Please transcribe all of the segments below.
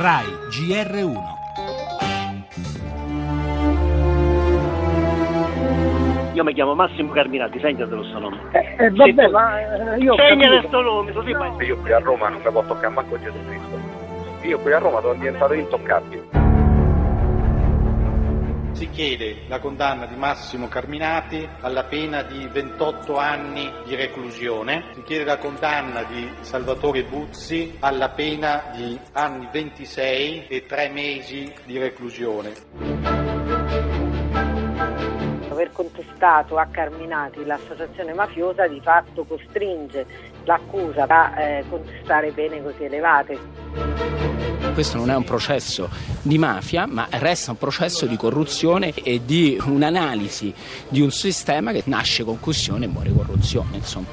RAI GR1 Io mi chiamo Massimo Carminati, segnatelo sto nome. Eh, eh, vabbè, ma eh, io ho Segnate capito. sto nome, così fai. Io qui a Roma non mi può toccare manco Gesù Cristo. Io qui a Roma sono diventato intoccabile. Si chiede la condanna di Massimo Carminati alla pena di 28 anni di reclusione. Si chiede la condanna di Salvatore Buzzi alla pena di anni 26 e 3 mesi di reclusione. aver contestato a Carminati l'associazione mafiosa di fatto costringe l'accusa a eh, contestare pene così elevate. Questo non è un processo di mafia, ma resta un processo di corruzione e di un'analisi di un sistema che nasce concussione e muore corruzione, insomma.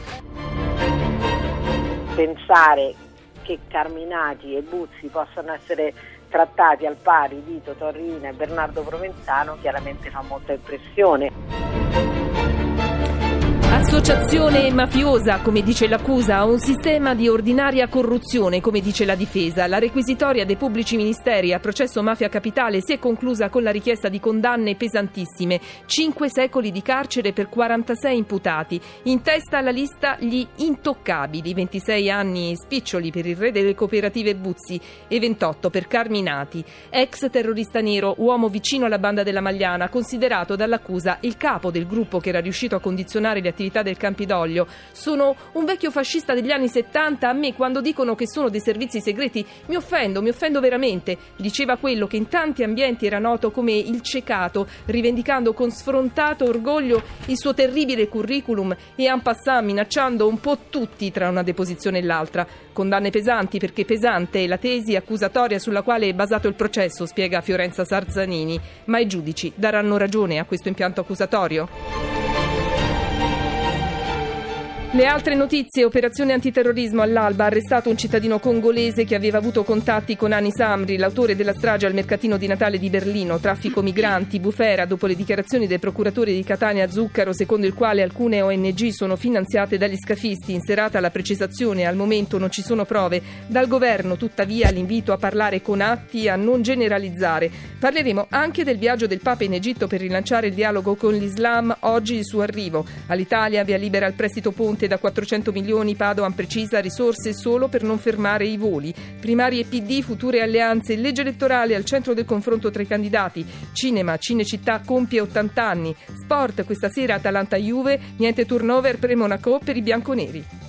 Pensare che Carminati e Buzzi possano essere trattati al pari di Totorrina e Bernardo Provenzano chiaramente fa molta impressione. Associazione mafiosa, come dice l'accusa, un sistema di ordinaria corruzione, come dice la difesa. La requisitoria dei pubblici ministeri a processo mafia capitale si è conclusa con la richiesta di condanne pesantissime. Cinque secoli di carcere per 46 imputati. In testa alla lista gli intoccabili, 26 anni spiccioli per il re delle cooperative Buzzi e 28 per Carminati. Ex terrorista nero, uomo vicino alla banda della Magliana, considerato dall'accusa il capo del gruppo che era riuscito a condizionare le attività del Campidoglio. Sono un vecchio fascista degli anni 70. A me, quando dicono che sono dei servizi segreti, mi offendo, mi offendo veramente. Diceva quello che in tanti ambienti era noto come il cecato, rivendicando con sfrontato orgoglio il suo terribile curriculum e en passant minacciando un po' tutti tra una deposizione e l'altra. Condanne pesanti perché pesante è la tesi accusatoria sulla quale è basato il processo, spiega Fiorenza Sarzanini. Ma i giudici daranno ragione a questo impianto accusatorio? Le altre notizie, operazione antiterrorismo all'alba, arrestato un cittadino congolese che aveva avuto contatti con Anis Amri, l'autore della strage al mercatino di Natale di Berlino, traffico migranti, bufera, dopo le dichiarazioni del procuratore di Catania Zuccaro, secondo il quale alcune ONG sono finanziate dagli scafisti, in serata la precisazione, al momento non ci sono prove, dal governo tuttavia l'invito a parlare con atti e a non generalizzare. Parleremo anche del viaggio del Papa in Egitto per rilanciare il dialogo con l'Islam, oggi il suo arrivo. All'Italia via libera il prestito ponte da 400 milioni, Padoan precisa risorse solo per non fermare i voli. Primarie PD, future alleanze, legge elettorale al centro del confronto tra i candidati. Cinema, Cinecittà compie 80 anni. Sport, questa sera Atalanta-Juve, niente turnover per Monaco per i bianconeri.